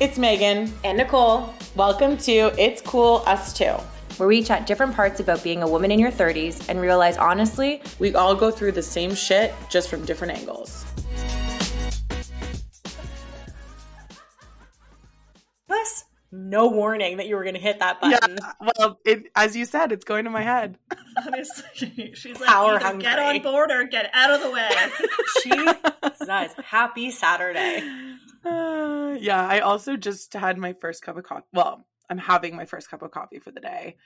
it's Megan. And Nicole. Welcome to It's Cool Us Too, where we chat different parts about being a woman in your 30s and realize honestly, we all go through the same shit just from different angles. Plus, no warning that you were going to hit that button. Yeah, well, it, as you said, it's going to my head. Honestly, she's like, Power either get on board or get out of the way. she says, "Happy Saturday." Uh, yeah, I also just had my first cup of coffee. Well, I'm having my first cup of coffee for the day.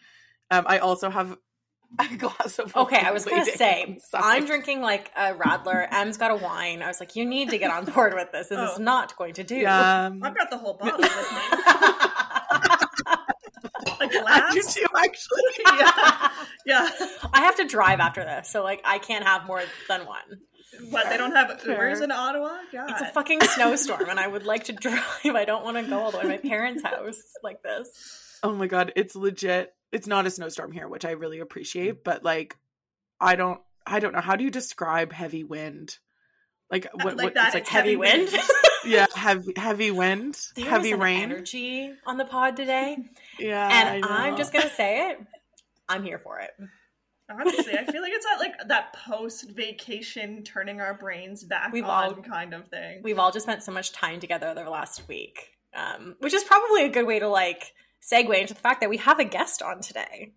Um, I also have a glass of Okay, I was gonna say I'm drinking like a Radler. Em's got a wine. I was like, you need to get on board with this. This oh. is not going to do. Um, I've got the whole bottle with me. a glass. You too, actually. yeah, yeah. I have to drive after this, so like I can't have more than one. What they don't have Ubers in Ottawa? God. It's a fucking snowstorm, and I would like to drive. I don't want to go all the way to my parents' house like this. Oh my god, it's legit. It's not a snowstorm here, which I really appreciate, but like, I don't, I don't know. How do you describe heavy wind? Like uh, what? like what it's like heavy, heavy wind. wind. yeah, heavy heavy wind, There's heavy rain. Energy on the pod today. Yeah, and I'm just gonna say it. I'm here for it. Honestly, I feel like it's that like that post vacation turning our brains back we've on all, kind of thing. We've all just spent so much time together the last week, um, which is probably a good way to like segue into the fact that we have a guest on today.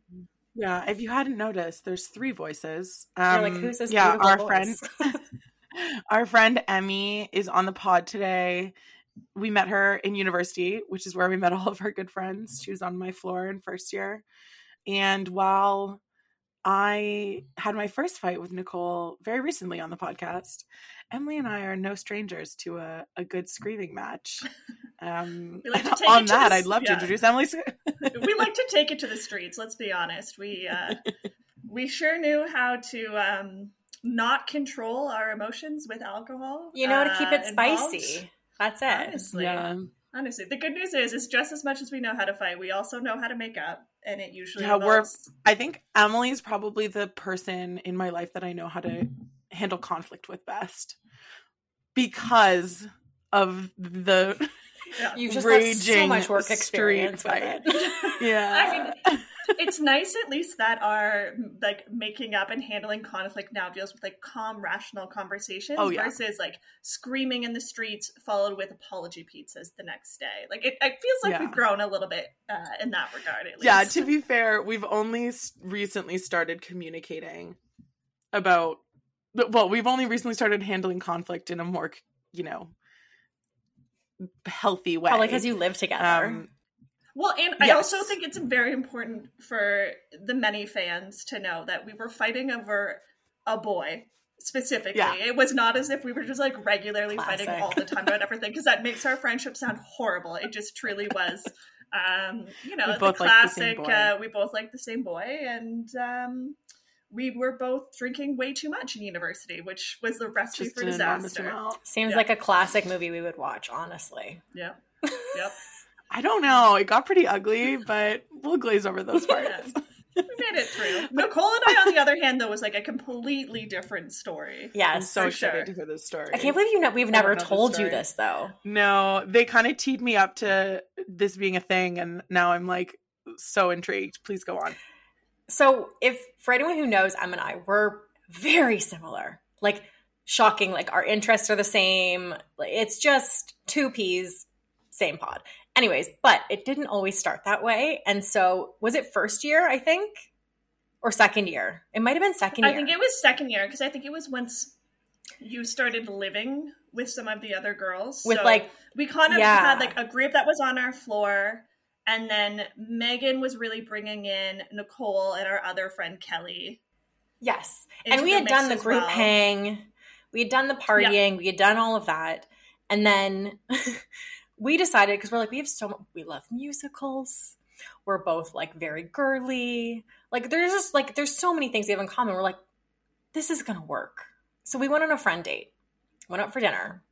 Yeah, if you hadn't noticed, there's three voices. Um, like, who's this? Yeah, our voice? friend, our friend Emmy is on the pod today. We met her in university, which is where we met all of her good friends. She was on my floor in first year, and while I had my first fight with Nicole very recently on the podcast. Emily and I are no strangers to a, a good screaming match. Um, like on that, the, I'd love yeah. to introduce Emily. we like to take it to the streets. Let's be honest. We uh, we sure knew how to um, not control our emotions with alcohol. You know how to keep it uh, spicy. That's it. Honestly, yeah. Honestly, the good news is, is just as much as we know how to fight, we also know how to make up and it usually yeah involves... we're i think emily's probably the person in my life that i know how to handle conflict with best because of the. You've just got so much work experience with it. Yeah. I mean, it's nice at least that our like making up and handling conflict now deals with like calm rational conversations oh, yeah. versus like screaming in the streets followed with apology pizzas the next day. Like it, it feels like yeah. we've grown a little bit uh, in that regard yeah to be fair we've only recently started communicating about well we've only recently started handling conflict in a more you know healthy way probably because you live together um, well, and yes. I also think it's very important for the many fans to know that we were fighting over a boy specifically. Yeah. It was not as if we were just like regularly Classic. fighting all the time about everything because that makes our friendship sound horrible. It just truly was. Um, you know, the classic. The uh, we both like the same boy, and um, we were both drinking way too much in university, which was the recipe just for disaster. Seems yeah. like a classic movie we would watch, honestly. Yep. Yep. I don't know. It got pretty ugly, but we'll glaze over those parts. we made it through. Nicole and I, on the other hand, though, was like a completely different story. Yeah, I'm so excited sure. to hear this story. I can't believe you know we've never told you this though. No, they kind of teed me up to this being a thing, and now I'm like so intrigued. Please go on. So, if for anyone who knows Em and I, we're very similar. Like shocking. Like our interests are the same. It's just two peas, same pod. Anyways, but it didn't always start that way. And so, was it first year, I think? Or second year? It might have been second year. I think it was second year because I think it was once you started living with some of the other girls. With so like, we kind of yeah. had like a group that was on our floor. And then Megan was really bringing in Nicole and our other friend Kelly. Yes. And we had done the group well. hang, we had done the partying, we had done all of that. And then we decided because we're like we have so we love musicals. We're both like very girly. Like there's just like there's so many things we have in common. We're like this is gonna work. So we went on a friend date. Went out for dinner.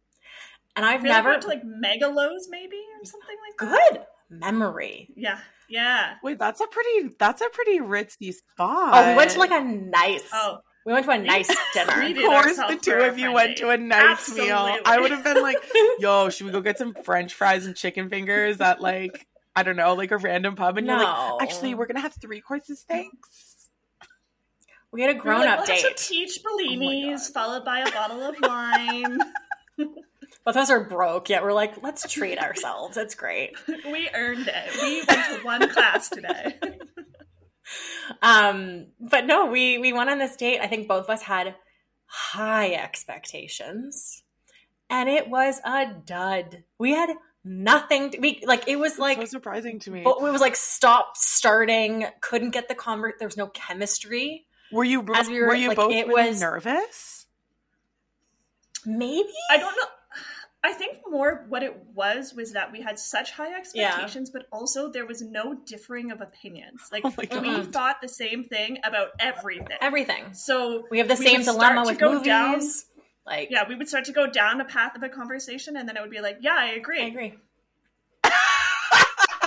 And i've really never went to like megalos maybe or something like that? Good memory yeah yeah wait that's a pretty that's a pretty ritzy spot oh we went to like a nice oh We went to a nice dinner. of course, the two of you went to a nice Absolutely. meal. I would have been like, "Yo, should we go get some French fries and chicken fingers at like I don't know, like a random pub?" And no. you're like, "Actually, we're gonna have three courses, thanks." We had a grown-up like, up date. Peach oh bellinis, oh followed by a bottle of wine. Both of us are broke, yet we're like, let's treat ourselves. It's great. we earned it. We went to one class today. um, but no, we we went on this date. I think both of us had high expectations, and it was a dud. We had nothing. To, we like it was like so surprising to me. But it was like stop starting. Couldn't get the convert. There was no chemistry. Were you? we were, were you like, both really was, nervous? Maybe I don't know. I think more what it was was that we had such high expectations, yeah. but also there was no differing of opinions. Like oh we thought the same thing about everything. Everything. So we have the same dilemma with movies. Down, like yeah, we would start to go down a path of a conversation, and then it would be like, yeah, I agree. I agree.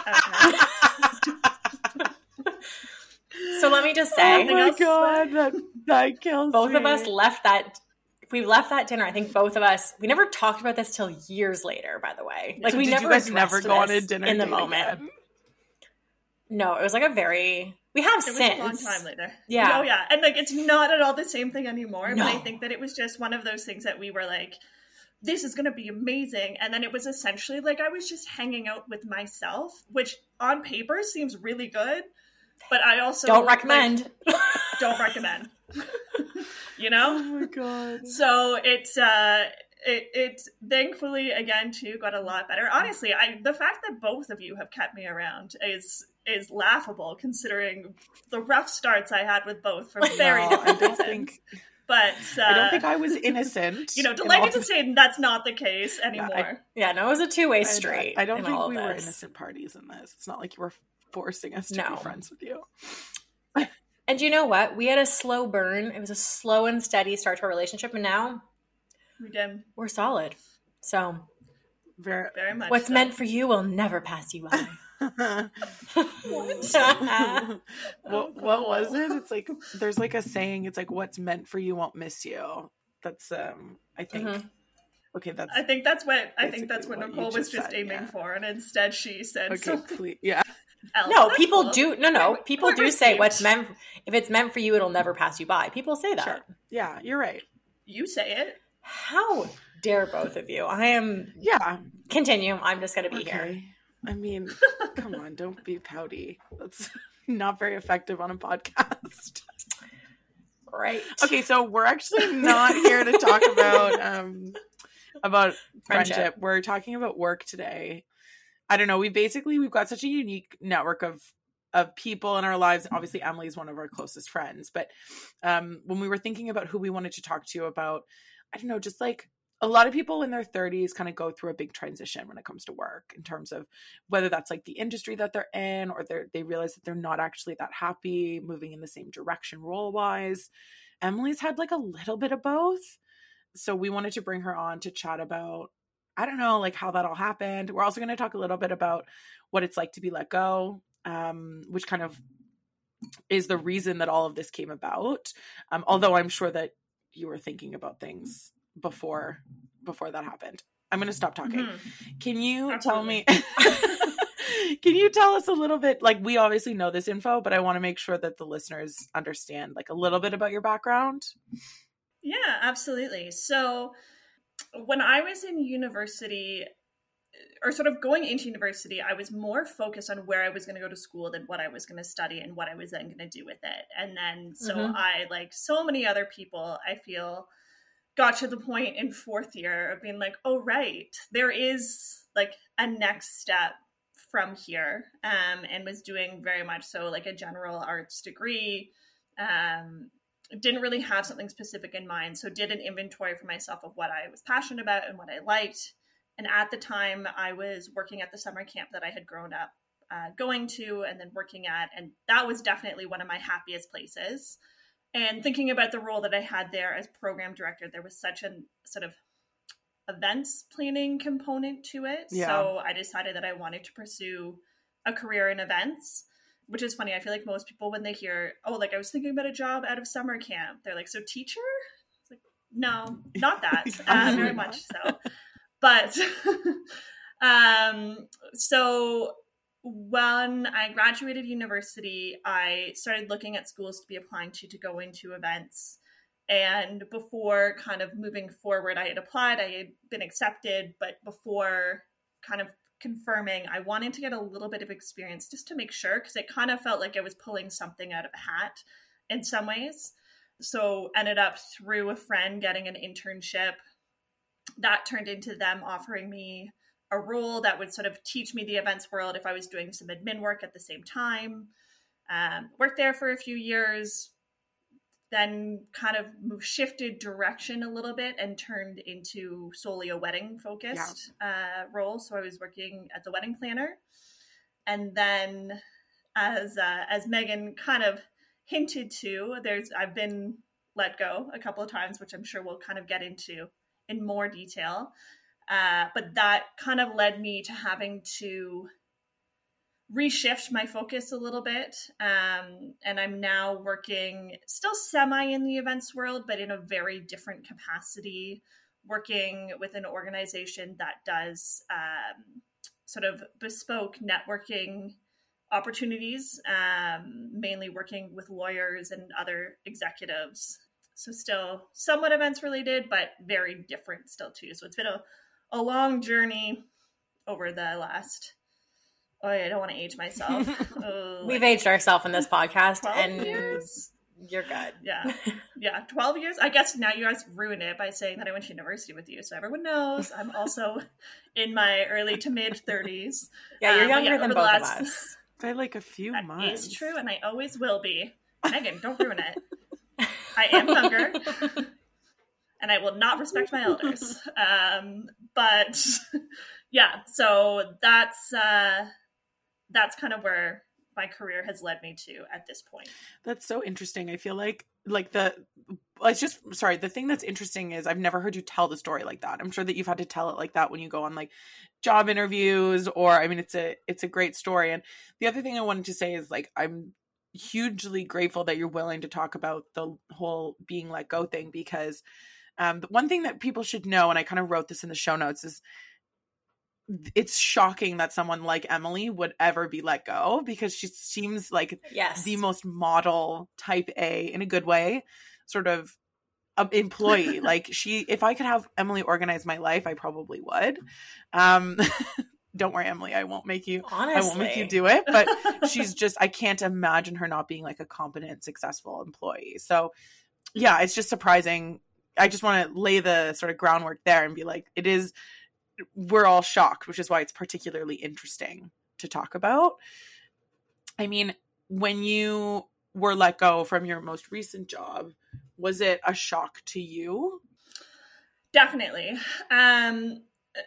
so let me just say, oh my god, that, that kills both me. of us left that we left that dinner. I think both of us. We never talked about this till years later. By the way, like so we never. never go on a dinner in the moment. Again? No, it was like a very. We have it since. a long time later. Yeah. Oh yeah, and like it's not at all the same thing anymore. No. But I think that it was just one of those things that we were like, this is going to be amazing. And then it was essentially like I was just hanging out with myself, which on paper seems really good, but I also don't recommend. Like, don't recommend. you know? Oh my god. So it's uh it, it thankfully again too got a lot better. Honestly, I the fact that both of you have kept me around is is laughable considering the rough starts I had with both for very no, different I don't reasons. Think, but uh, I don't think I was innocent. You know, delighted to say that's not the case anymore. Yeah, I, yeah no, it was a two way street. I, I don't think we were innocent parties in this. It's not like you were forcing us to no. be friends with you. And you know what? We had a slow burn. It was a slow and steady start to our relationship, and now we did. We're solid. So very, very much. What's so. meant for you will never pass you by. what? what, what was it? It's like there's like a saying. It's like what's meant for you won't miss you. That's um. I think. Mm-hmm. Okay, that's. I think that's what I think that's what, what Nicole was just said, aiming yeah. for, and instead she said. Okay, please, yeah. Else. No, people do. No, no, people do say what's meant. If it's meant for you, it'll never pass you by. People say that. Sure. Yeah, you're right. You say it. How dare both of you? I am. Yeah. Continue. I'm just going to be okay. here. I mean, come on, don't be pouty. That's not very effective on a podcast. Right. Okay, so we're actually not here to talk about um about friendship. friendship. We're talking about work today. I don't know. We basically we've got such a unique network of of people in our lives. Obviously, Emily is one of our closest friends, but um, when we were thinking about who we wanted to talk to about, I don't know, just like a lot of people in their 30s kind of go through a big transition when it comes to work in terms of whether that's like the industry that they're in or they they realize that they're not actually that happy moving in the same direction role wise. Emily's had like a little bit of both. So we wanted to bring her on to chat about I don't know, like how that all happened. We're also going to talk a little bit about what it's like to be let go, um, which kind of is the reason that all of this came about. Um, although I'm sure that you were thinking about things before before that happened. I'm going to stop talking. Mm-hmm. Can you Absolutely. tell me? can you tell us a little bit? Like we obviously know this info, but I want to make sure that the listeners understand like a little bit about your background. Yeah, absolutely. So when I was in university, or sort of going into university, I was more focused on where I was going to go to school than what I was going to study and what I was then going to do with it. And then, so mm-hmm. I, like so many other people, I feel got to the point in fourth year of being like, oh, right, there is like a next step from here. Um, and was doing very much so like a general arts degree. Um, didn't really have something specific in mind. So did an inventory for myself of what I was passionate about and what I liked. And at the time, I was working at the summer camp that I had grown up uh, going to and then working at, and that was definitely one of my happiest places. And thinking about the role that I had there as program director, there was such a sort of events planning component to it. Yeah. So I decided that I wanted to pursue a career in events which is funny. I feel like most people when they hear, "Oh, like I was thinking about a job out of summer camp," they're like, "So teacher?" It's like, no, not that. uh, very much so. But um, so when I graduated university, I started looking at schools to be applying to to go into events. And before kind of moving forward, I had applied, I had been accepted, but before kind of confirming, I wanted to get a little bit of experience just to make sure because it kind of felt like I was pulling something out of a hat in some ways. So ended up through a friend getting an internship. That turned into them offering me a role that would sort of teach me the events world if I was doing some admin work at the same time. Um, worked there for a few years, then kind of moved, shifted direction a little bit and turned into solely a wedding focused yeah. uh, role. So I was working as a wedding planner, and then as uh, as Megan kind of hinted to, there's I've been let go a couple of times, which I'm sure we'll kind of get into in more detail. Uh, but that kind of led me to having to reshift my focus a little bit. Um, and I'm now working still semi in the events world, but in a very different capacity, working with an organization that does um, sort of bespoke networking opportunities, um, mainly working with lawyers and other executives. So, still somewhat events related, but very different still, too. So, it's been a a long journey over the last oh i don't want to age myself. Oh, we've aged ourselves in this podcast and years? you're good. Yeah. Yeah 12 years? I guess now you guys ruined it by saying that i went to university with you so everyone knows i'm also in my early to mid 30s yeah you're um, younger yeah, than both last, of us. By like a few months. it's true and i always will be. Megan don't ruin it. I am younger. And I will not respect my elders. Um, but yeah, so that's uh, that's kind of where my career has led me to at this point. That's so interesting. I feel like like the it's just sorry, the thing that's interesting is I've never heard you tell the story like that. I'm sure that you've had to tell it like that when you go on like job interviews or I mean it's a it's a great story. And the other thing I wanted to say is like I'm hugely grateful that you're willing to talk about the whole being let go thing because um, the one thing that people should know, and I kind of wrote this in the show notes, is it's shocking that someone like Emily would ever be let go because she seems like yes. the most model type A in a good way, sort of employee. like she, if I could have Emily organize my life, I probably would. Um, don't worry, Emily, I won't make you. Honestly. I won't make you do it. But she's just, I can't imagine her not being like a competent, successful employee. So, yeah, it's just surprising I just want to lay the sort of groundwork there and be like, it is, we're all shocked, which is why it's particularly interesting to talk about. I mean, when you were let go from your most recent job, was it a shock to you? Definitely. Um,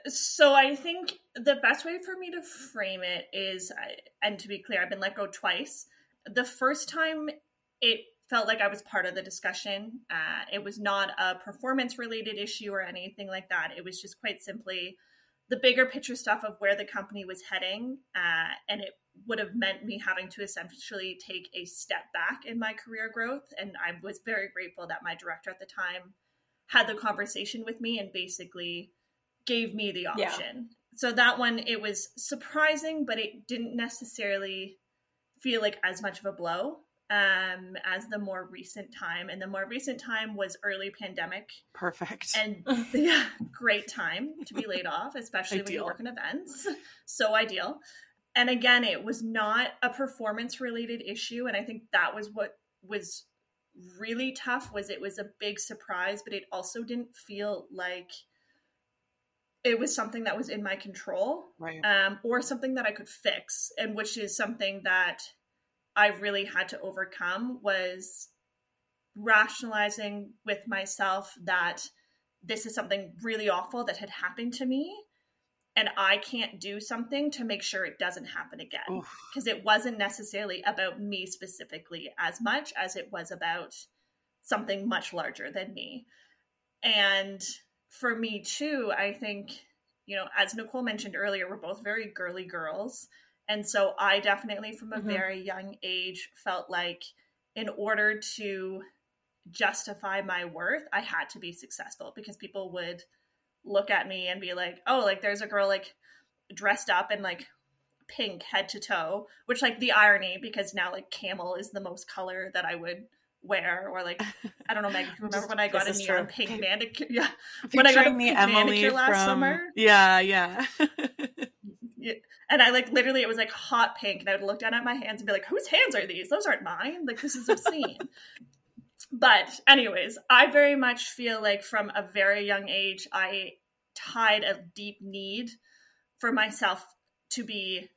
so I think the best way for me to frame it is, and to be clear, I've been let go twice. The first time it felt like I was part of the discussion. Uh, it was not a performance related issue or anything like that. It was just quite simply the bigger picture stuff of where the company was heading. Uh, and it would have meant me having to essentially take a step back in my career growth. And I was very grateful that my director at the time had the conversation with me and basically gave me the option. Yeah. So that one, it was surprising, but it didn't necessarily feel like as much of a blow um, as the more recent time. And the more recent time was early pandemic. Perfect. And yeah, great time to be laid off, especially ideal. when you work in events. So ideal. And again, it was not a performance related issue. And I think that was what was really tough was it was a big surprise, but it also didn't feel like it was something that was in my control right. um, or something that I could fix, and which is something that I really had to overcome was rationalizing with myself that this is something really awful that had happened to me and I can't do something to make sure it doesn't happen again. Because it wasn't necessarily about me specifically as much as it was about something much larger than me. And for me too, I think, you know, as Nicole mentioned earlier, we're both very girly girls And so I definitely, from a mm-hmm. very young age, felt like in order to justify my worth, I had to be successful because people would look at me and be like, oh, like there's a girl like dressed up in like pink head to toe, which like the irony because now like camel is the most color that I would wear or like I don't know Meg if you remember Just, when I got a neon pink, pink manicure yeah when I got a pink Emily manicure last from... summer. Yeah yeah and I like literally it was like hot pink and I would look down at my hands and be like whose hands are these? Those aren't mine. Like this is obscene. But anyways I very much feel like from a very young age I tied a deep need for myself to be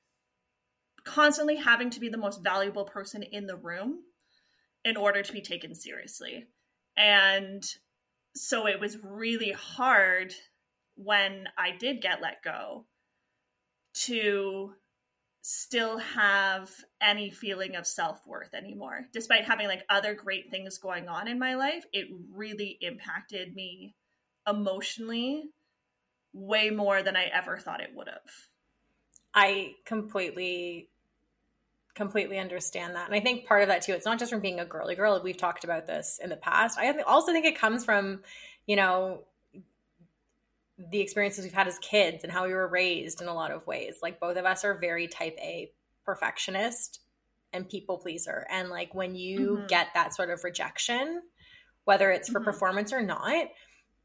constantly having to be the most valuable person in the room in order to be taken seriously. And so it was really hard when I did get let go to still have any feeling of self-worth anymore despite having like other great things going on in my life it really impacted me emotionally way more than i ever thought it would have i completely completely understand that. And I think part of that too, it's not just from being a girly girl. We've talked about this in the past. I also think it comes from, you know, the experiences we've had as kids and how we were raised in a lot of ways. Like both of us are very type A perfectionist and people pleaser. And like when you mm-hmm. get that sort of rejection, whether it's for mm-hmm. performance or not,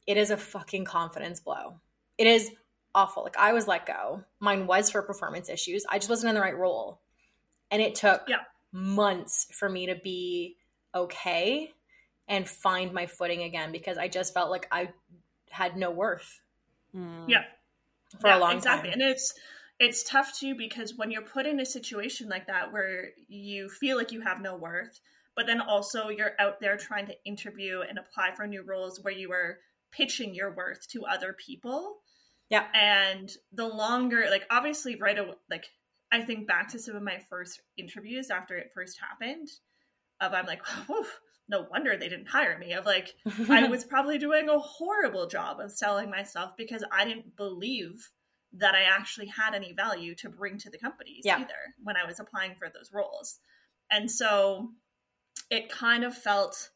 it is a fucking confidence blow. It is awful. Like I was let go. Mine was for performance issues. I just wasn't in the right role. And it took yeah. months for me to be okay and find my footing again because I just felt like I had no worth. Mm. Yeah. For yeah, a long exactly. time. And it's it's tough too because when you're put in a situation like that where you feel like you have no worth, but then also you're out there trying to interview and apply for new roles where you are pitching your worth to other people. Yeah. And the longer like obviously right away like I think back to some of my first interviews after it first happened. Of I'm like, no wonder they didn't hire me. Of like, I was probably doing a horrible job of selling myself because I didn't believe that I actually had any value to bring to the companies yeah. either when I was applying for those roles. And so it kind of felt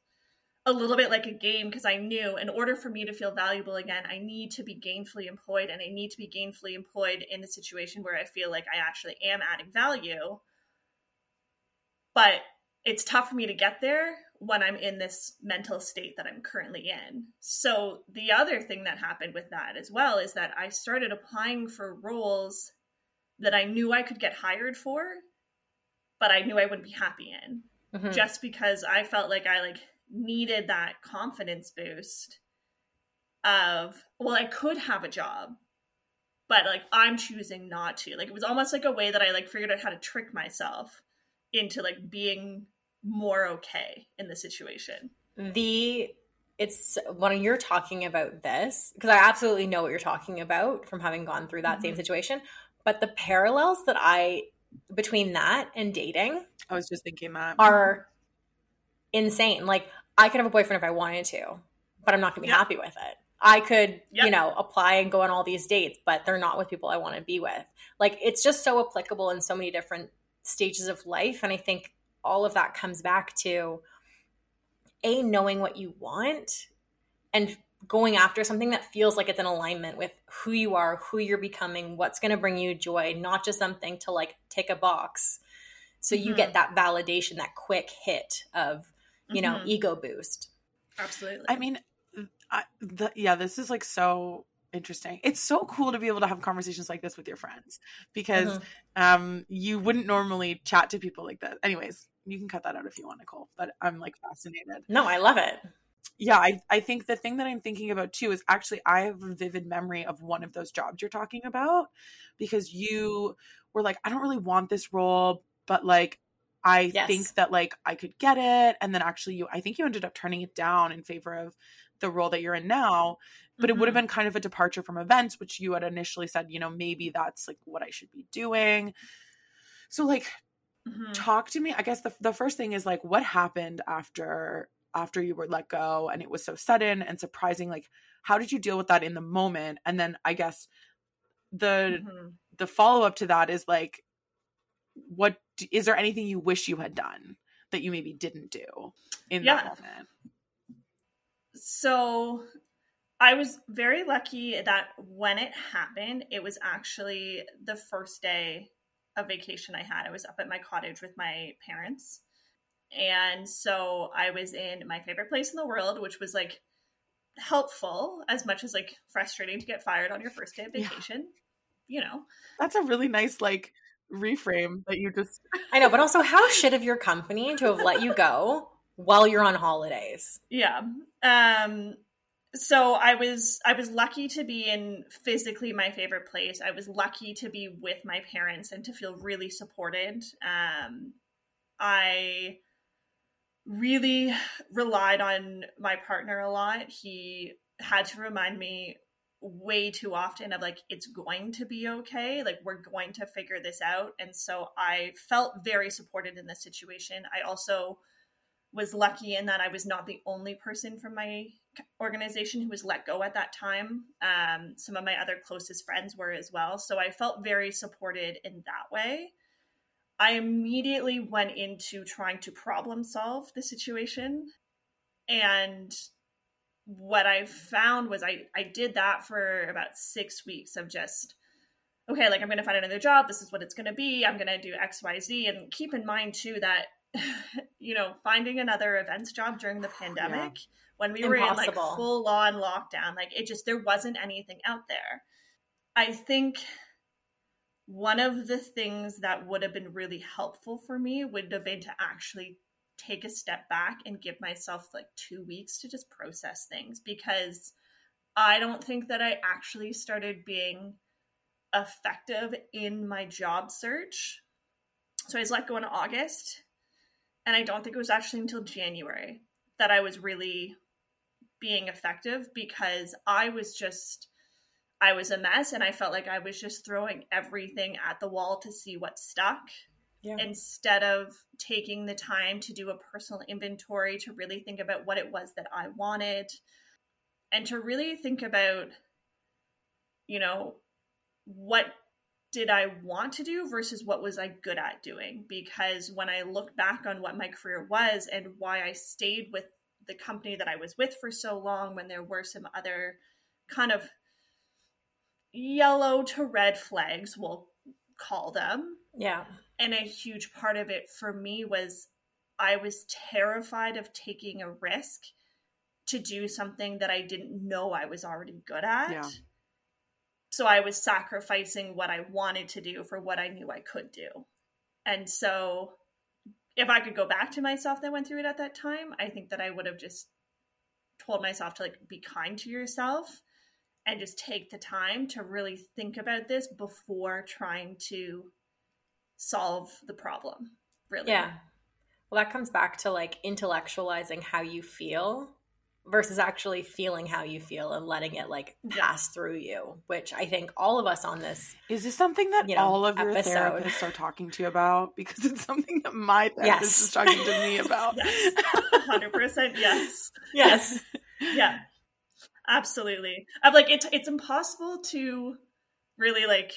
a little bit like a game because I knew in order for me to feel valuable again, I need to be gainfully employed and I need to be gainfully employed in a situation where I feel like I actually am adding value. But it's tough for me to get there when I'm in this mental state that I'm currently in. So, the other thing that happened with that as well is that I started applying for roles that I knew I could get hired for, but I knew I wouldn't be happy in. Mm-hmm. Just because I felt like I like needed that confidence boost of well i could have a job but like i'm choosing not to like it was almost like a way that i like figured out how to trick myself into like being more okay in the situation the it's when you're talking about this because i absolutely know what you're talking about from having gone through that mm-hmm. same situation but the parallels that i between that and dating i was just thinking that are insane. Like I could have a boyfriend if I wanted to, but I'm not going to be yep. happy with it. I could, yep. you know, apply and go on all these dates, but they're not with people I want to be with. Like it's just so applicable in so many different stages of life and I think all of that comes back to a knowing what you want and going after something that feels like it's in alignment with who you are, who you're becoming, what's going to bring you joy, not just something to like tick a box. So you mm-hmm. get that validation, that quick hit of you know, mm-hmm. ego boost. Absolutely. I mean, I, the, yeah, this is like so interesting. It's so cool to be able to have conversations like this with your friends because mm-hmm. um, you wouldn't normally chat to people like that. Anyways, you can cut that out if you want, Nicole, but I'm like fascinated. No, I love it. Yeah, I, I think the thing that I'm thinking about too is actually I have a vivid memory of one of those jobs you're talking about because you were like, I don't really want this role, but like I yes. think that like I could get it. And then actually you I think you ended up turning it down in favor of the role that you're in now. But mm-hmm. it would have been kind of a departure from events, which you had initially said, you know, maybe that's like what I should be doing. So like mm-hmm. talk to me. I guess the the first thing is like what happened after after you were let go and it was so sudden and surprising like how did you deal with that in the moment and then i guess the mm-hmm. the follow up to that is like what is there anything you wish you had done that you maybe didn't do in yeah. that moment? So I was very lucky that when it happened, it was actually the first day of vacation I had. I was up at my cottage with my parents. And so I was in my favorite place in the world, which was like helpful as much as like frustrating to get fired on your first day of vacation. Yeah. You know, that's a really nice, like, reframe that you just. I know, but also, how shit of your company to have let you go while you're on holidays? Yeah. Um, so I was I was lucky to be in physically my favorite place. I was lucky to be with my parents and to feel really supported. Um, I really relied on my partner a lot. He had to remind me way too often of like it's going to be okay like we're going to figure this out and so i felt very supported in this situation i also was lucky in that i was not the only person from my organization who was let go at that time. Um, some of my other closest friends were as well. So I felt very supported in that way. I immediately went into trying to problem solve the situation. And what I found was I, I did that for about six weeks of just, okay, like I'm going to find another job. This is what it's going to be. I'm going to do X, Y, Z. And keep in mind, too, that, you know, finding another events job during the pandemic. Yeah when we Impossible. were in like full on lockdown. Like it just, there wasn't anything out there. I think one of the things that would have been really helpful for me would have been to actually take a step back and give myself like two weeks to just process things because I don't think that I actually started being effective in my job search. So I was let go in August, and I don't think it was actually until January that I was really being effective because I was just I was a mess and I felt like I was just throwing everything at the wall to see what stuck. Yeah. Instead of taking the time to do a personal inventory to really think about what it was that I wanted and to really think about you know what did I want to do versus what was I good at doing because when I look back on what my career was and why I stayed with the company that I was with for so long when there were some other kind of yellow to red flags, we'll call them. Yeah. And a huge part of it for me was I was terrified of taking a risk to do something that I didn't know I was already good at. Yeah. So I was sacrificing what I wanted to do for what I knew I could do. And so if I could go back to myself that went through it at that time, I think that I would have just told myself to like be kind to yourself and just take the time to really think about this before trying to solve the problem. Really. Yeah. Well, that comes back to like intellectualizing how you feel versus actually feeling how you feel and letting it like pass through you which i think all of us on this is this something that you know, all of your episode. therapists are talking to you about because it's something that my therapist yes. is talking to me about 100% yes yes yeah absolutely i'm like it's it's impossible to really like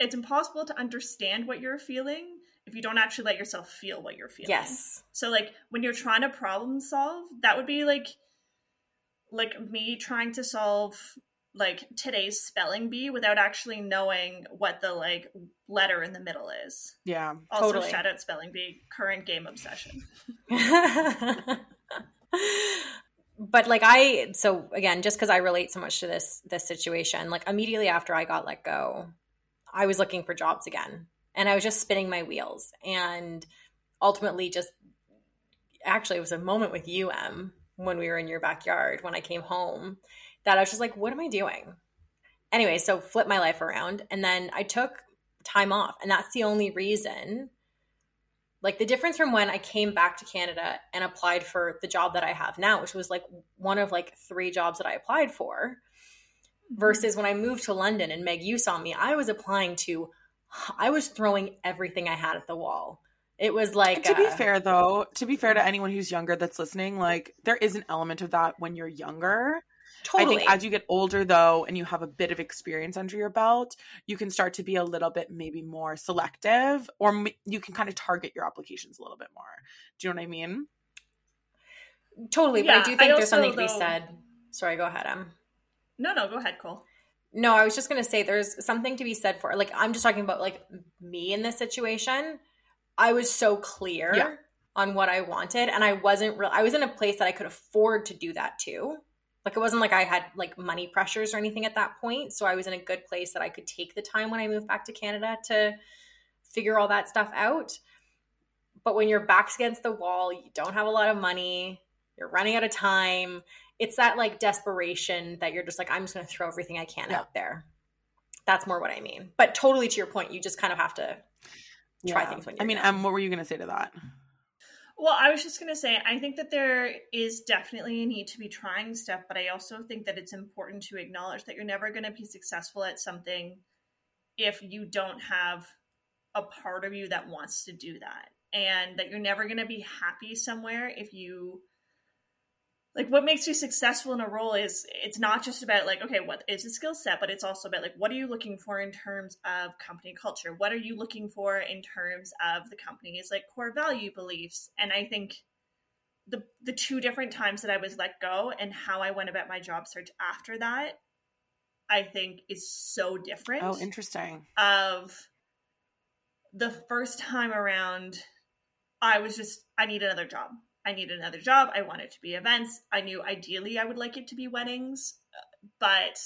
it's impossible to understand what you're feeling if you don't actually let yourself feel what you're feeling. Yes. So like when you're trying to problem solve, that would be like like me trying to solve like today's spelling bee without actually knowing what the like letter in the middle is. Yeah. Also totally. shout out spelling bee, current game obsession. but like I so again, just because I relate so much to this this situation, like immediately after I got let go, I was looking for jobs again. And I was just spinning my wheels and ultimately just actually it was a moment with you, Em, when we were in your backyard when I came home that I was just like, what am I doing? Anyway, so flip my life around. And then I took time off. And that's the only reason. Like the difference from when I came back to Canada and applied for the job that I have now, which was like one of like three jobs that I applied for, mm-hmm. versus when I moved to London and Meg, you saw me, I was applying to, I was throwing everything I had at the wall. It was like to be uh, fair though, to be fair to anyone who's younger that's listening, like there is an element of that when you're younger. Totally. I think as you get older, though, and you have a bit of experience under your belt, you can start to be a little bit maybe more selective, or m- you can kind of target your applications a little bit more. Do you know what I mean? Totally, yeah, but I do think I there's also, something to be said. Sorry, go ahead, Em. No, no, go ahead, Cole. No, I was just gonna say there's something to be said for like I'm just talking about like me in this situation. I was so clear yeah. on what I wanted, and I wasn't real. I was in a place that I could afford to do that too. Like it wasn't like I had like money pressures or anything at that point. So I was in a good place that I could take the time when I moved back to Canada to figure all that stuff out. But when your back's against the wall, you don't have a lot of money, you're running out of time. It's that like desperation that you're just like, I'm just going to throw everything I can yeah. out there. That's more what I mean. But totally to your point, you just kind of have to try yeah. things when you're I mean, um, what were you going to say to that? Well, I was just going to say, I think that there is definitely a need to be trying stuff, but I also think that it's important to acknowledge that you're never going to be successful at something if you don't have a part of you that wants to do that. And that you're never going to be happy somewhere if you like what makes you successful in a role is it's not just about like okay what is the skill set but it's also about like what are you looking for in terms of company culture? What are you looking for in terms of the company's like core value beliefs? And i think the the two different times that i was let go and how i went about my job search after that i think is so different oh interesting. of the first time around i was just i need another job I need another job. I want it to be events. I knew ideally I would like it to be weddings, but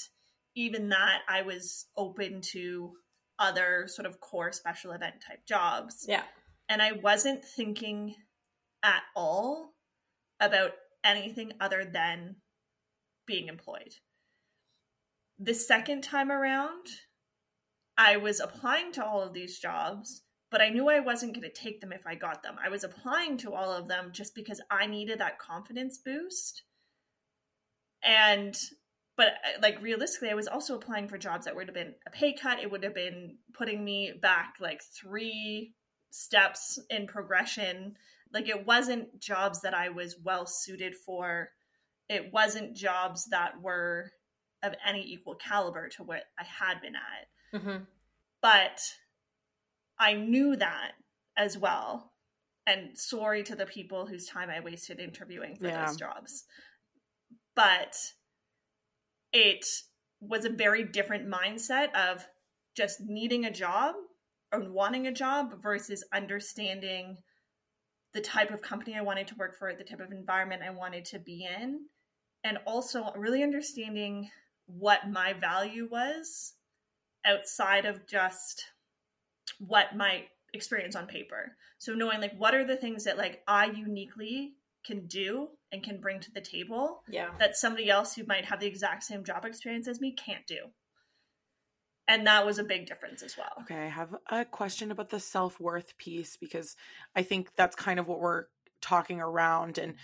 even that, I was open to other sort of core special event type jobs. Yeah. And I wasn't thinking at all about anything other than being employed. The second time around, I was applying to all of these jobs but I knew I wasn't going to take them if I got them. I was applying to all of them just because I needed that confidence boost. And but uh, like realistically I was also applying for jobs that would have been a pay cut. It would have been putting me back like 3 steps in progression. Like it wasn't jobs that I was well suited for. It wasn't jobs that were of any equal caliber to what I had been at. Mm-hmm. But I knew that as well. And sorry to the people whose time I wasted interviewing for yeah. those jobs. But it was a very different mindset of just needing a job or wanting a job versus understanding the type of company I wanted to work for, the type of environment I wanted to be in, and also really understanding what my value was outside of just what my experience on paper. So knowing like what are the things that like I uniquely can do and can bring to the table yeah. that somebody else who might have the exact same job experience as me can't do. And that was a big difference as well. Okay, I have a question about the self-worth piece because I think that's kind of what we're talking around and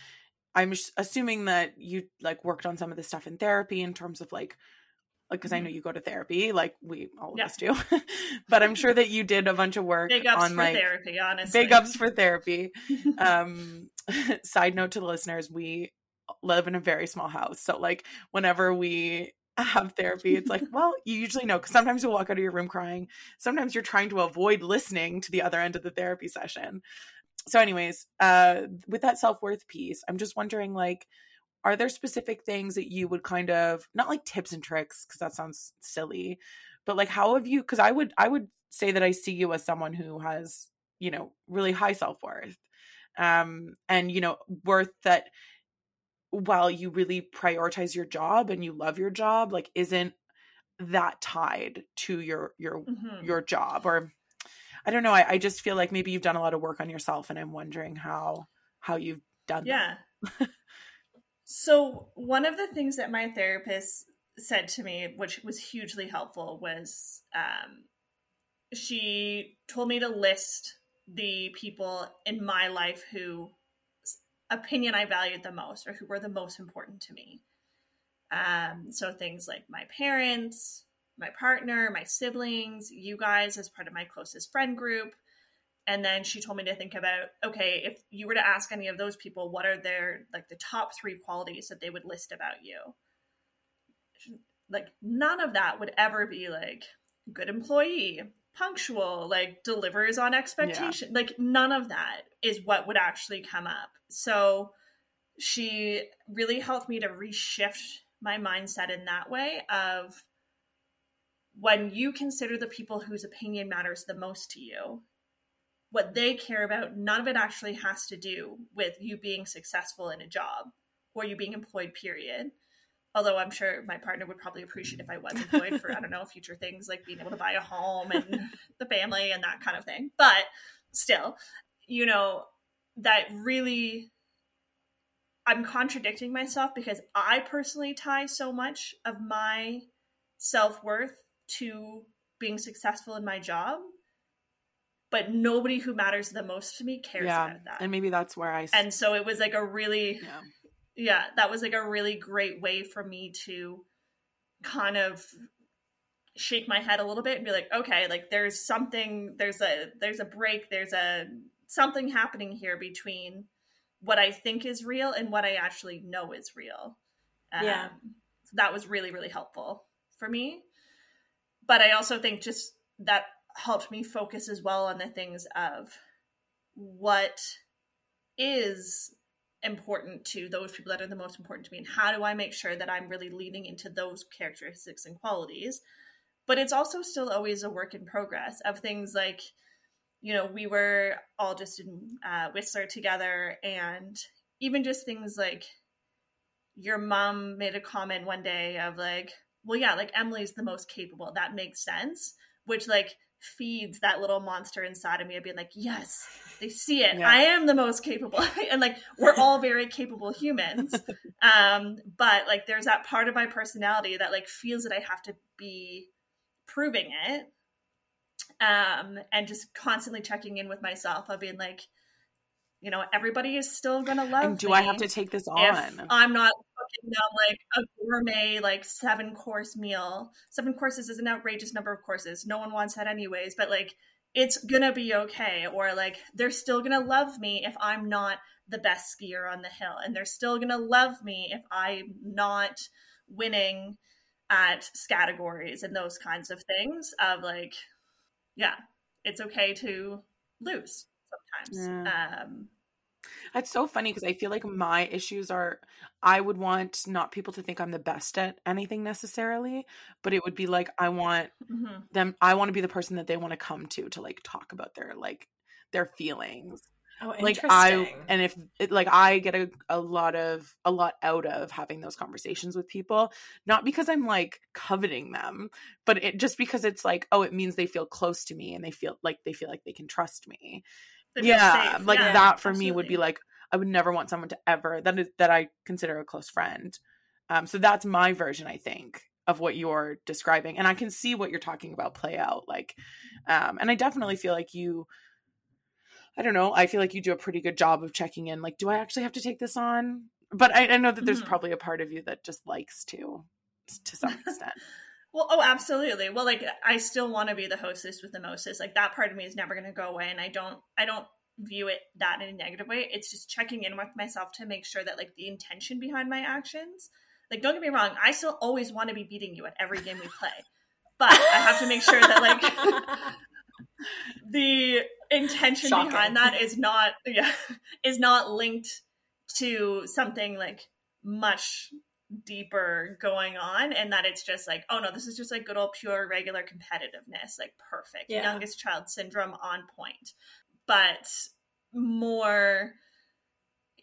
I'm assuming that you like worked on some of the stuff in therapy in terms of like because I know mm-hmm. you go to therapy, like we all of yeah. us do. but I'm sure that you did a bunch of work big ups on for like therapy, honestly. Big ups for therapy. um, side note to the listeners, we live in a very small house, so like whenever we have therapy, it's like, well, you usually know because sometimes you'll walk out of your room crying. Sometimes you're trying to avoid listening to the other end of the therapy session. So, anyways, uh, with that self worth piece, I'm just wondering, like are there specific things that you would kind of not like tips and tricks because that sounds silly but like how have you because i would i would say that i see you as someone who has you know really high self-worth um and you know worth that while you really prioritize your job and you love your job like isn't that tied to your your mm-hmm. your job or i don't know I, I just feel like maybe you've done a lot of work on yourself and i'm wondering how how you've done yeah So, one of the things that my therapist said to me, which was hugely helpful, was um, she told me to list the people in my life who opinion I valued the most or who were the most important to me. Um, so things like my parents, my partner, my siblings, you guys as part of my closest friend group, and then she told me to think about okay if you were to ask any of those people what are their like the top three qualities that they would list about you? Like none of that would ever be like good employee punctual like delivers on expectation. Yeah. like none of that is what would actually come up. So she really helped me to reshift my mindset in that way of when you consider the people whose opinion matters the most to you what they care about none of it actually has to do with you being successful in a job or you being employed period. Although i'm sure my partner would probably appreciate if i was employed for i don't know future things like being able to buy a home and the family and that kind of thing. But still you know that really i'm contradicting myself because i personally tie so much of my self-worth to being successful in my job but nobody who matters the most to me cares yeah, about that and maybe that's where i and so it was like a really yeah yeah, that was like a really great way for me to kind of shake my head a little bit and be like, okay, like there's something, there's a there's a break, there's a something happening here between what I think is real and what I actually know is real. Um, yeah, so that was really really helpful for me. But I also think just that helped me focus as well on the things of what is important to those people that are the most important to me and how do i make sure that i'm really leaning into those characteristics and qualities. But it's also still always a work in progress of things like you know we were all just in uh, whistler together and even just things like your mom made a comment one day of like well yeah like emily's the most capable. That makes sense which like feeds that little monster inside of me of being like, yes, they see it. Yeah. I am the most capable. and like we're all very capable humans. Um, but like there's that part of my personality that like feels that I have to be proving it. Um, and just constantly checking in with myself of being like, you know, everybody is still gonna love. And do I have to take this on? I'm not cooking them like a gourmet, like seven course meal. Seven courses is an outrageous number of courses. No one wants that anyways, but like it's gonna be okay. Or like they're still gonna love me if I'm not the best skier on the hill, and they're still gonna love me if I'm not winning at categories and those kinds of things. Of like, yeah, it's okay to lose sometimes. Yeah. Um, that's so funny because I feel like my issues are I would want not people to think I'm the best at anything necessarily, but it would be like I want mm-hmm. them I want to be the person that they want to come to to like talk about their like their feelings. Oh, like I and if it, like I get a, a lot of a lot out of having those conversations with people, not because I'm like coveting them, but it just because it's like oh it means they feel close to me and they feel like they feel like they can trust me yeah like yeah, that for absolutely. me would be like i would never want someone to ever that is that i consider a close friend um so that's my version i think of what you're describing and i can see what you're talking about play out like um and i definitely feel like you i don't know i feel like you do a pretty good job of checking in like do i actually have to take this on but i, I know that there's mm-hmm. probably a part of you that just likes to to some extent well, oh, absolutely. Well, like I still want to be the hostess with the mostest. Like that part of me is never going to go away, and I don't, I don't view it that in a negative way. It's just checking in with myself to make sure that like the intention behind my actions. Like, don't get me wrong, I still always want to be beating you at every game we play, but I have to make sure that like the intention Shocking. behind that is not, yeah, is not linked to something like much deeper going on and that it's just like oh no this is just like good old pure regular competitiveness like perfect yeah. youngest child syndrome on point but more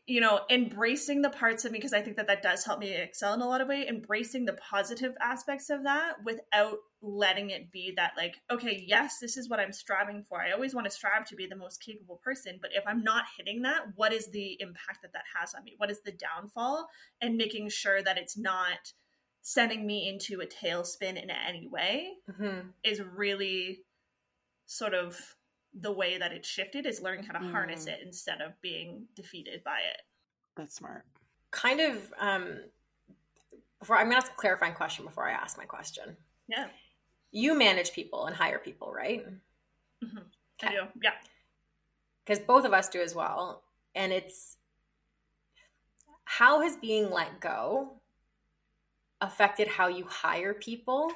you know embracing the parts of me because i think that that does help me excel in a lot of way embracing the positive aspects of that without letting it be that like okay yes this is what i'm striving for. I always want to strive to be the most capable person but if i'm not hitting that what is the impact that that has on me? What is the downfall? And making sure that it's not sending me into a tailspin in any way mm-hmm. is really sort of the way that it's shifted is learning how to mm. harness it instead of being defeated by it that's smart kind of um before i'm gonna ask a clarifying question before i ask my question yeah you manage people and hire people, right? Mm-hmm. I do. Yeah. Because both of us do as well. And it's how has being let go affected how you hire people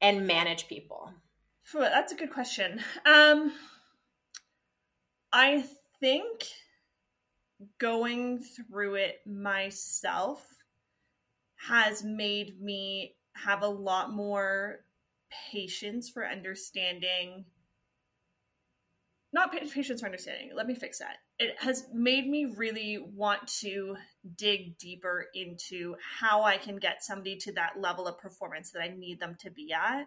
and manage people? That's a good question. Um, I think going through it myself has made me have a lot more patience for understanding not patience for understanding let me fix that it has made me really want to dig deeper into how i can get somebody to that level of performance that i need them to be at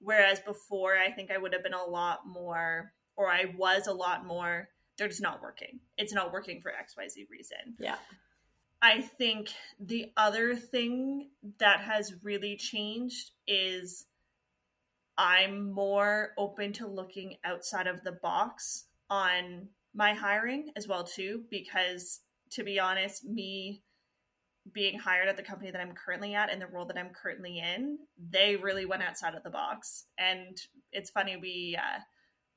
whereas before i think i would have been a lot more or i was a lot more they're just not working. It's not working for xyz reason. Yeah. I think the other thing that has really changed is I'm more open to looking outside of the box on my hiring as well too because to be honest me being hired at the company that I'm currently at and the role that I'm currently in they really went outside of the box and it's funny we uh,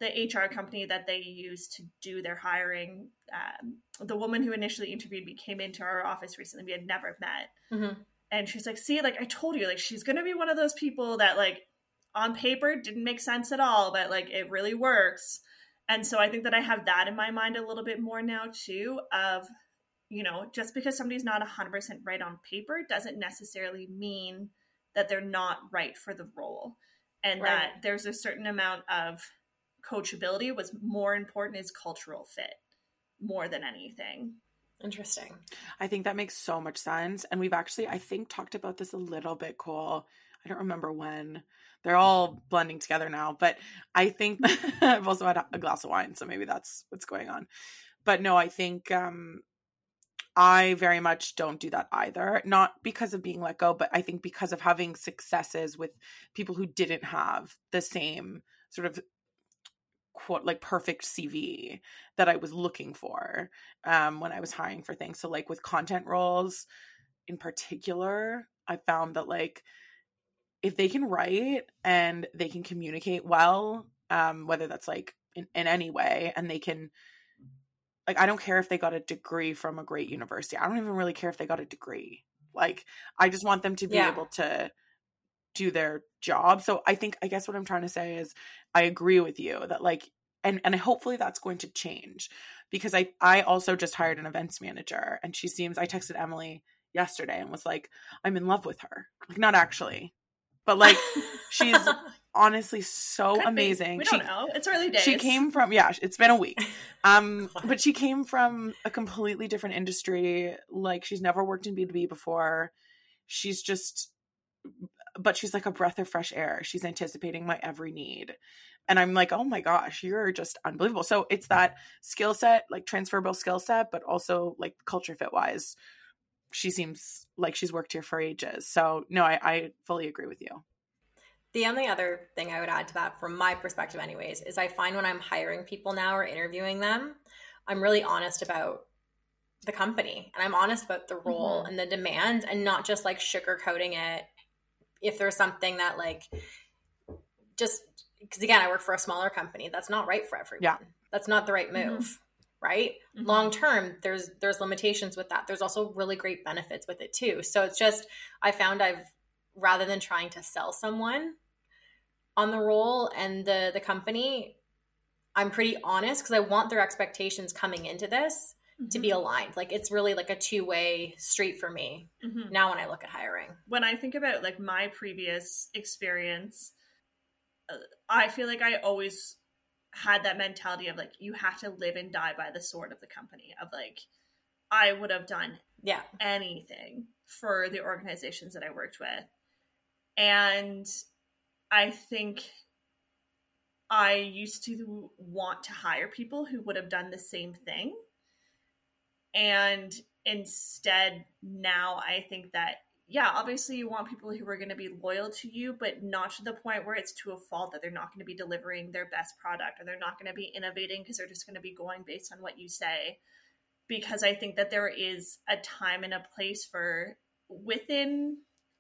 the HR company that they use to do their hiring. Um, the woman who initially interviewed me came into our office recently. We had never met. Mm-hmm. And she's like, see, like I told you, like she's going to be one of those people that like on paper didn't make sense at all, but like it really works. And so I think that I have that in my mind a little bit more now too of, you know, just because somebody's not 100% right on paper doesn't necessarily mean that they're not right for the role. And right. that there's a certain amount of coachability was more important is cultural fit more than anything. Interesting. I think that makes so much sense. And we've actually, I think, talked about this a little bit, Cole. I don't remember when. They're all blending together now. But I think I've also had a glass of wine, so maybe that's what's going on. But no, I think um I very much don't do that either. Not because of being let go, but I think because of having successes with people who didn't have the same sort of quote like perfect CV that I was looking for um, when I was hiring for things. So like with content roles in particular, I found that like if they can write and they can communicate well, um, whether that's like in, in any way, and they can like I don't care if they got a degree from a great university. I don't even really care if they got a degree. Like I just want them to be yeah. able to do their job. So I think I guess what I'm trying to say is I agree with you that like and and hopefully that's going to change because I I also just hired an events manager and she seems I texted Emily yesterday and was like I'm in love with her. Like not mm-hmm. actually. But like she's honestly so Could amazing. Be. We she, don't know. It's early days. She came from yeah, it's been a week. Um but she came from a completely different industry. Like she's never worked in B2B before. She's just but she's like a breath of fresh air. She's anticipating my every need. And I'm like, oh my gosh, you're just unbelievable. So it's that skill set, like transferable skill set, but also like culture fit wise, she seems like she's worked here for ages. So no, I, I fully agree with you. The only other thing I would add to that, from my perspective, anyways, is I find when I'm hiring people now or interviewing them, I'm really honest about the company and I'm honest about the role mm-hmm. and the demands and not just like sugarcoating it if there's something that like just because again i work for a smaller company that's not right for everyone yeah. that's not the right move mm-hmm. Right mm-hmm. long term there's there's limitations with that there's also really great benefits with it too so it's just i found i've rather than trying to sell someone on the role and the the company i'm pretty honest because i want their expectations coming into this mm-hmm. to be mm-hmm. aligned. Like it's really like a two way street for me mm-hmm. now when I look at hiring. When I think about like my previous experience, uh, I feel like I always had that mentality of like you have to live and die by the sword of the company of like I would have done yeah anything for the organizations that I worked with. And I think I used to want to hire people who would have done the same thing and instead, now I think that, yeah, obviously you want people who are going to be loyal to you, but not to the point where it's to a fault that they're not going to be delivering their best product or they're not going to be innovating because they're just going to be going based on what you say. Because I think that there is a time and a place for within,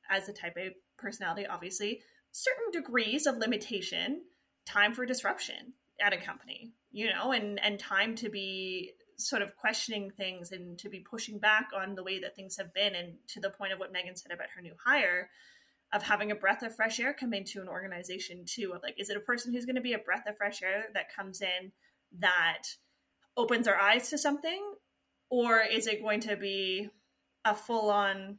as a type A personality, obviously, certain degrees of limitation, time for disruption at a company, you know, and and time to be sort of questioning things and to be pushing back on the way that things have been and to the point of what Megan said about her new hire of having a breath of fresh air come into an organization too of like is it a person who's going to be a breath of fresh air that comes in that opens our eyes to something? Or is it going to be a full on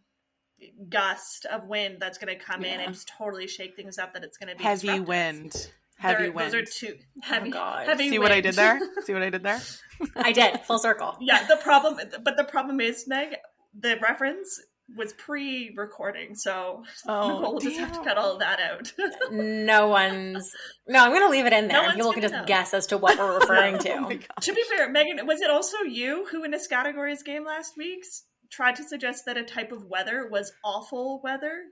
gust of wind that's going to come yeah. in and just totally shake things up that it's going to be heavy wind heavy wind those are two heavy oh heavy see wind. what i did there see what i did there i did full circle yeah the problem but the problem is meg the reference was pre-recording, so oh, Nicole will just have to cut all of that out. no one's. No, I'm going to leave it in there. No People can just know. guess as to what we're referring oh to. oh to be fair, Megan, was it also you who, in a categories game last week, tried to suggest that a type of weather was awful weather?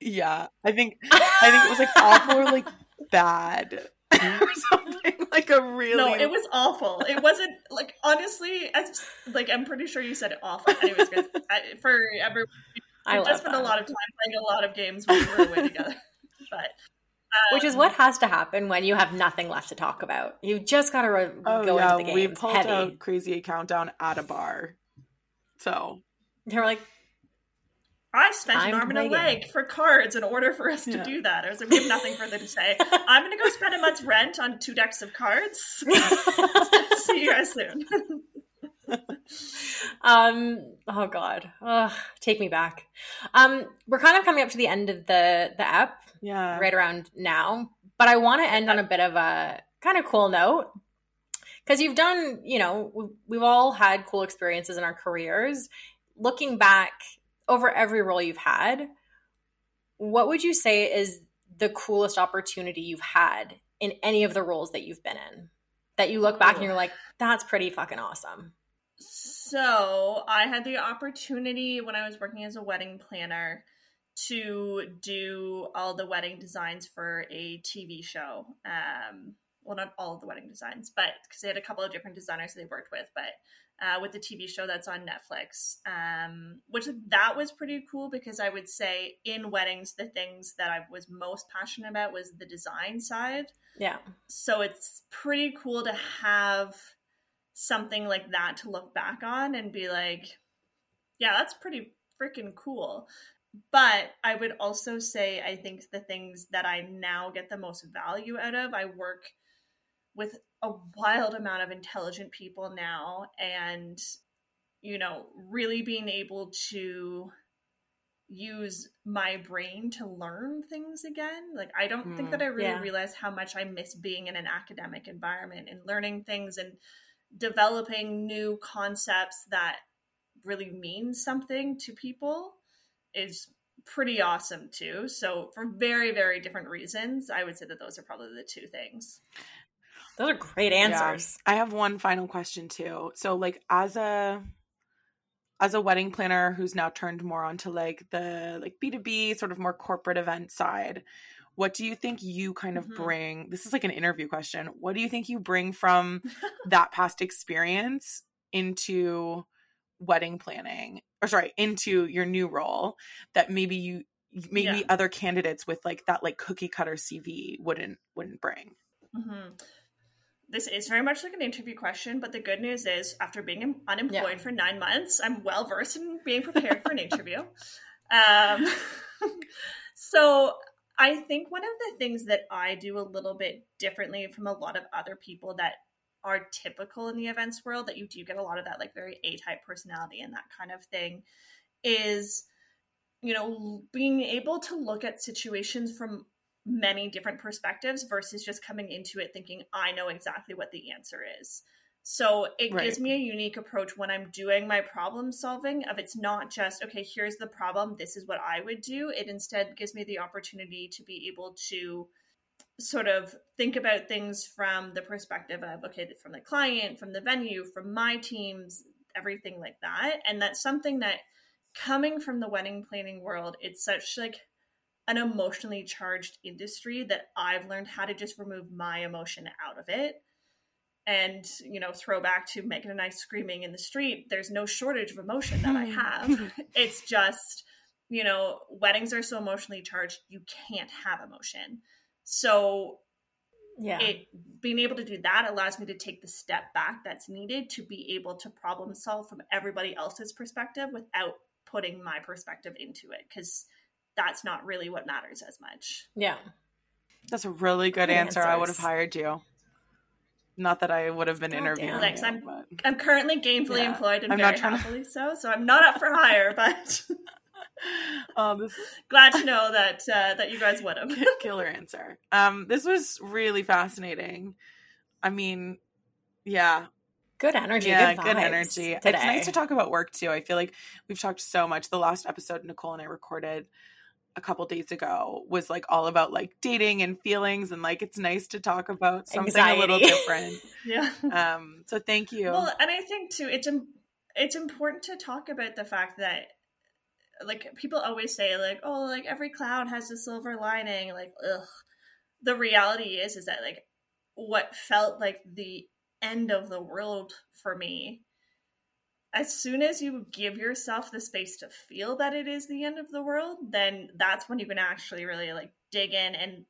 Yeah, I think I think it was like awful or like bad. or something like a really no it was awful. It wasn't like honestly as like i'm pretty sure you said it awful anyways guys I, for everyone i just spent a lot of time playing a lot of games when we were away together. But um, which is what um, has to happen when you have nothing left to talk about. You just gotta re- oh, go yeah, into the game we pulled heavy. out crazy countdown at a bar so. They're like I spent I'm an arm and a leg for cards in order for us to yeah. do that. I was like, we have nothing further to say. I'm going to go spend a month's rent on two decks of cards. See you guys soon. um. Oh God. Ugh, take me back. Um. We're kind of coming up to the end of the the app. Yeah. Right around now, but I want to end on a bit of a kind of cool note because you've done. You know, we've all had cool experiences in our careers. Looking back over every role you've had, what would you say is the coolest opportunity you've had in any of the roles that you've been in? That you look back and you're like, that's pretty fucking awesome. So, I had the opportunity when I was working as a wedding planner to do all the wedding designs for a TV show. Um, well, not all of the wedding designs, but because they had a couple of different designers they worked with, but uh, with the TV show that's on Netflix, um, which that was pretty cool because I would say in weddings, the things that I was most passionate about was the design side. Yeah. So it's pretty cool to have something like that to look back on and be like, yeah, that's pretty freaking cool. But I would also say, I think the things that I now get the most value out of, I work with a wild amount of intelligent people now and you know really being able to use my brain to learn things again. Like i don't mm, think that i really yeah. realized how much i miss being in an academic environment and learning things and developing new concepts that really mean something to people is pretty awesome too. So for very very different reasons i would say that those are probably the two things those are great answers. Yeah. I have one final question too. So like as a as a wedding planner who's now turned more onto like the like B2B sort of more corporate event side, what do you think you kind of mm-hmm. bring? This is like an interview question. What do you think you bring from that past experience into wedding planning or sorry, into your new role that maybe you maybe yeah. other candidates with like that like cookie cutter CV wouldn't wouldn't bring? Mm-hmm this is very much like an interview question, but the good news is after being unemployed yeah. for nine months, I'm well versed in being prepared for an interview. Um, so I think one of the things that I do a little bit differently from a lot of other people that are typical in the events world, that you do get a lot of that like very A type personality and that kind of thing, is you know being able to look at situations from many different perspectives versus just coming into it thinking I know exactly what the answer is. So it right. gives me a unique approach when I'm doing my problem solving of it's not just okay, here's the problem, this is what I would do. It instead gives me the opportunity to be able to sort of think about things from the perspective of okay, from the client, from the venue, from my teams, everything like that. And that's something that coming from the wedding planning world, it's such like an emotionally charged industry that I've learned how to just remove my emotion out of it. And, you know, throw back to Megan and I screaming in the street, there's no shortage of emotion that I mm-hmm. have. it's just, you know, weddings are so emotionally charged, you can't have emotion. So yeah it being able to do that allows me to take the step back that's needed to be able to problem solve from everybody else's perspective without putting my perspective into it because that's not really what matters as much yeah that's a really good, good answer answers. i would have hired you not that I would have been oh, interviewing. Thanks. I'm, but... I'm currently gainfully yeah. employed and I'm very happily to... so, so I'm not up for hire, but um, this... glad to know that uh, that you guys would have. Killer answer. Um, this was really fascinating. I mean, yeah. Good energy. Yeah, good, good energy. Today. It's nice to talk about work too. I feel like we've talked so much. The last episode Nicole and I recorded a couple days ago was like all about like dating and feelings and like it's nice to talk about something Anxiety. a little different. yeah. Um so thank you. Well, and I think too it's it's important to talk about the fact that like people always say like oh like every cloud has a silver lining like ugh. The reality is is that like what felt like the end of the world for me as soon as you give yourself the space to feel that it is the end of the world, then that's when you can actually really like dig in. And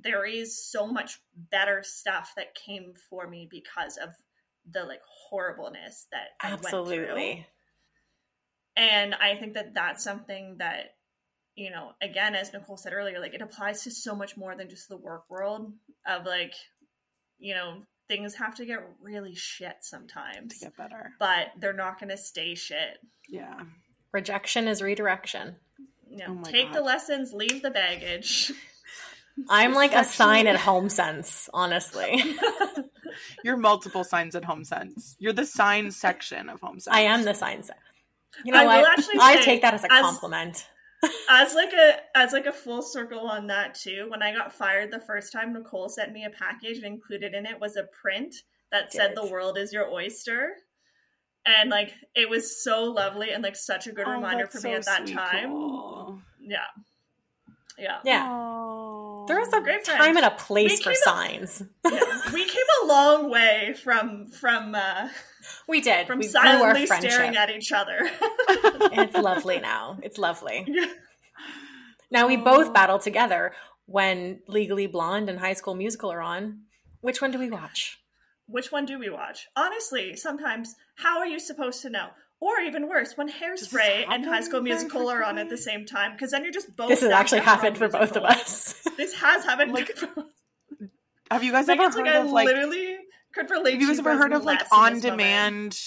there is so much better stuff that came for me because of the like horribleness that absolutely. I went through. And I think that that's something that you know, again, as Nicole said earlier, like it applies to so much more than just the work world of like, you know, things have to get really shit sometimes to get better. But they're not going to stay shit. Yeah. Rejection is redirection. Yeah. Oh Take God. the lessons, leave the baggage. I'm like a sign at home sense, honestly. You're multiple signs at HomeSense. You're the sign section of HomeSense. I am the sign section. You know I what? I take that as a as, compliment as like a as like a full circle on that too when i got fired the first time nicole sent me a package and included in it was a print that good. said the world is your oyster and like it was so lovely and like such a good oh, reminder for so me at that sweet, time cool. yeah yeah yeah Aww. There was a great time and a place for a, signs yeah, we came a long way from from uh we did. From we silently staring at each other. it's lovely now. It's lovely. Yeah. Now we both battle together when Legally Blonde and High School Musical are on. Which one do we watch? Which one do we watch? Honestly, sometimes how are you supposed to know? Or even worse, when Hairspray and High School Musical are on at the same time, because then you're just both. This has actually happened for both of us. this has happened. Like, have you guys like, ever heard like of like literally could relate. Have you guys ever heard of like on demand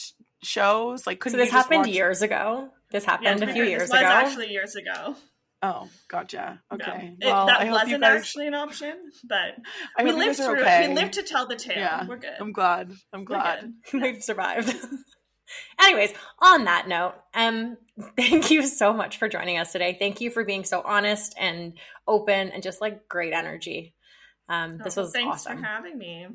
shows? Like, so this happened watch... years ago. This happened yeah, a few years ago. Actually, years ago. Oh, gotcha. Okay. No, well, that wasn't guys... actually an option, but we lived through okay. it. We lived to tell the tale. Yeah, We're good. I'm glad. I'm glad. We've survived. Anyways, on that note, um, thank you so much for joining us today. Thank you for being so honest and open and just like great energy. Um, this oh, was thanks awesome. for having me.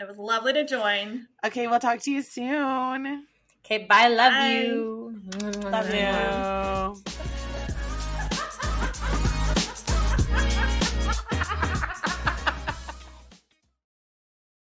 It was lovely to join. Okay, we'll talk to you soon. Okay, bye. Love bye. you. Love you.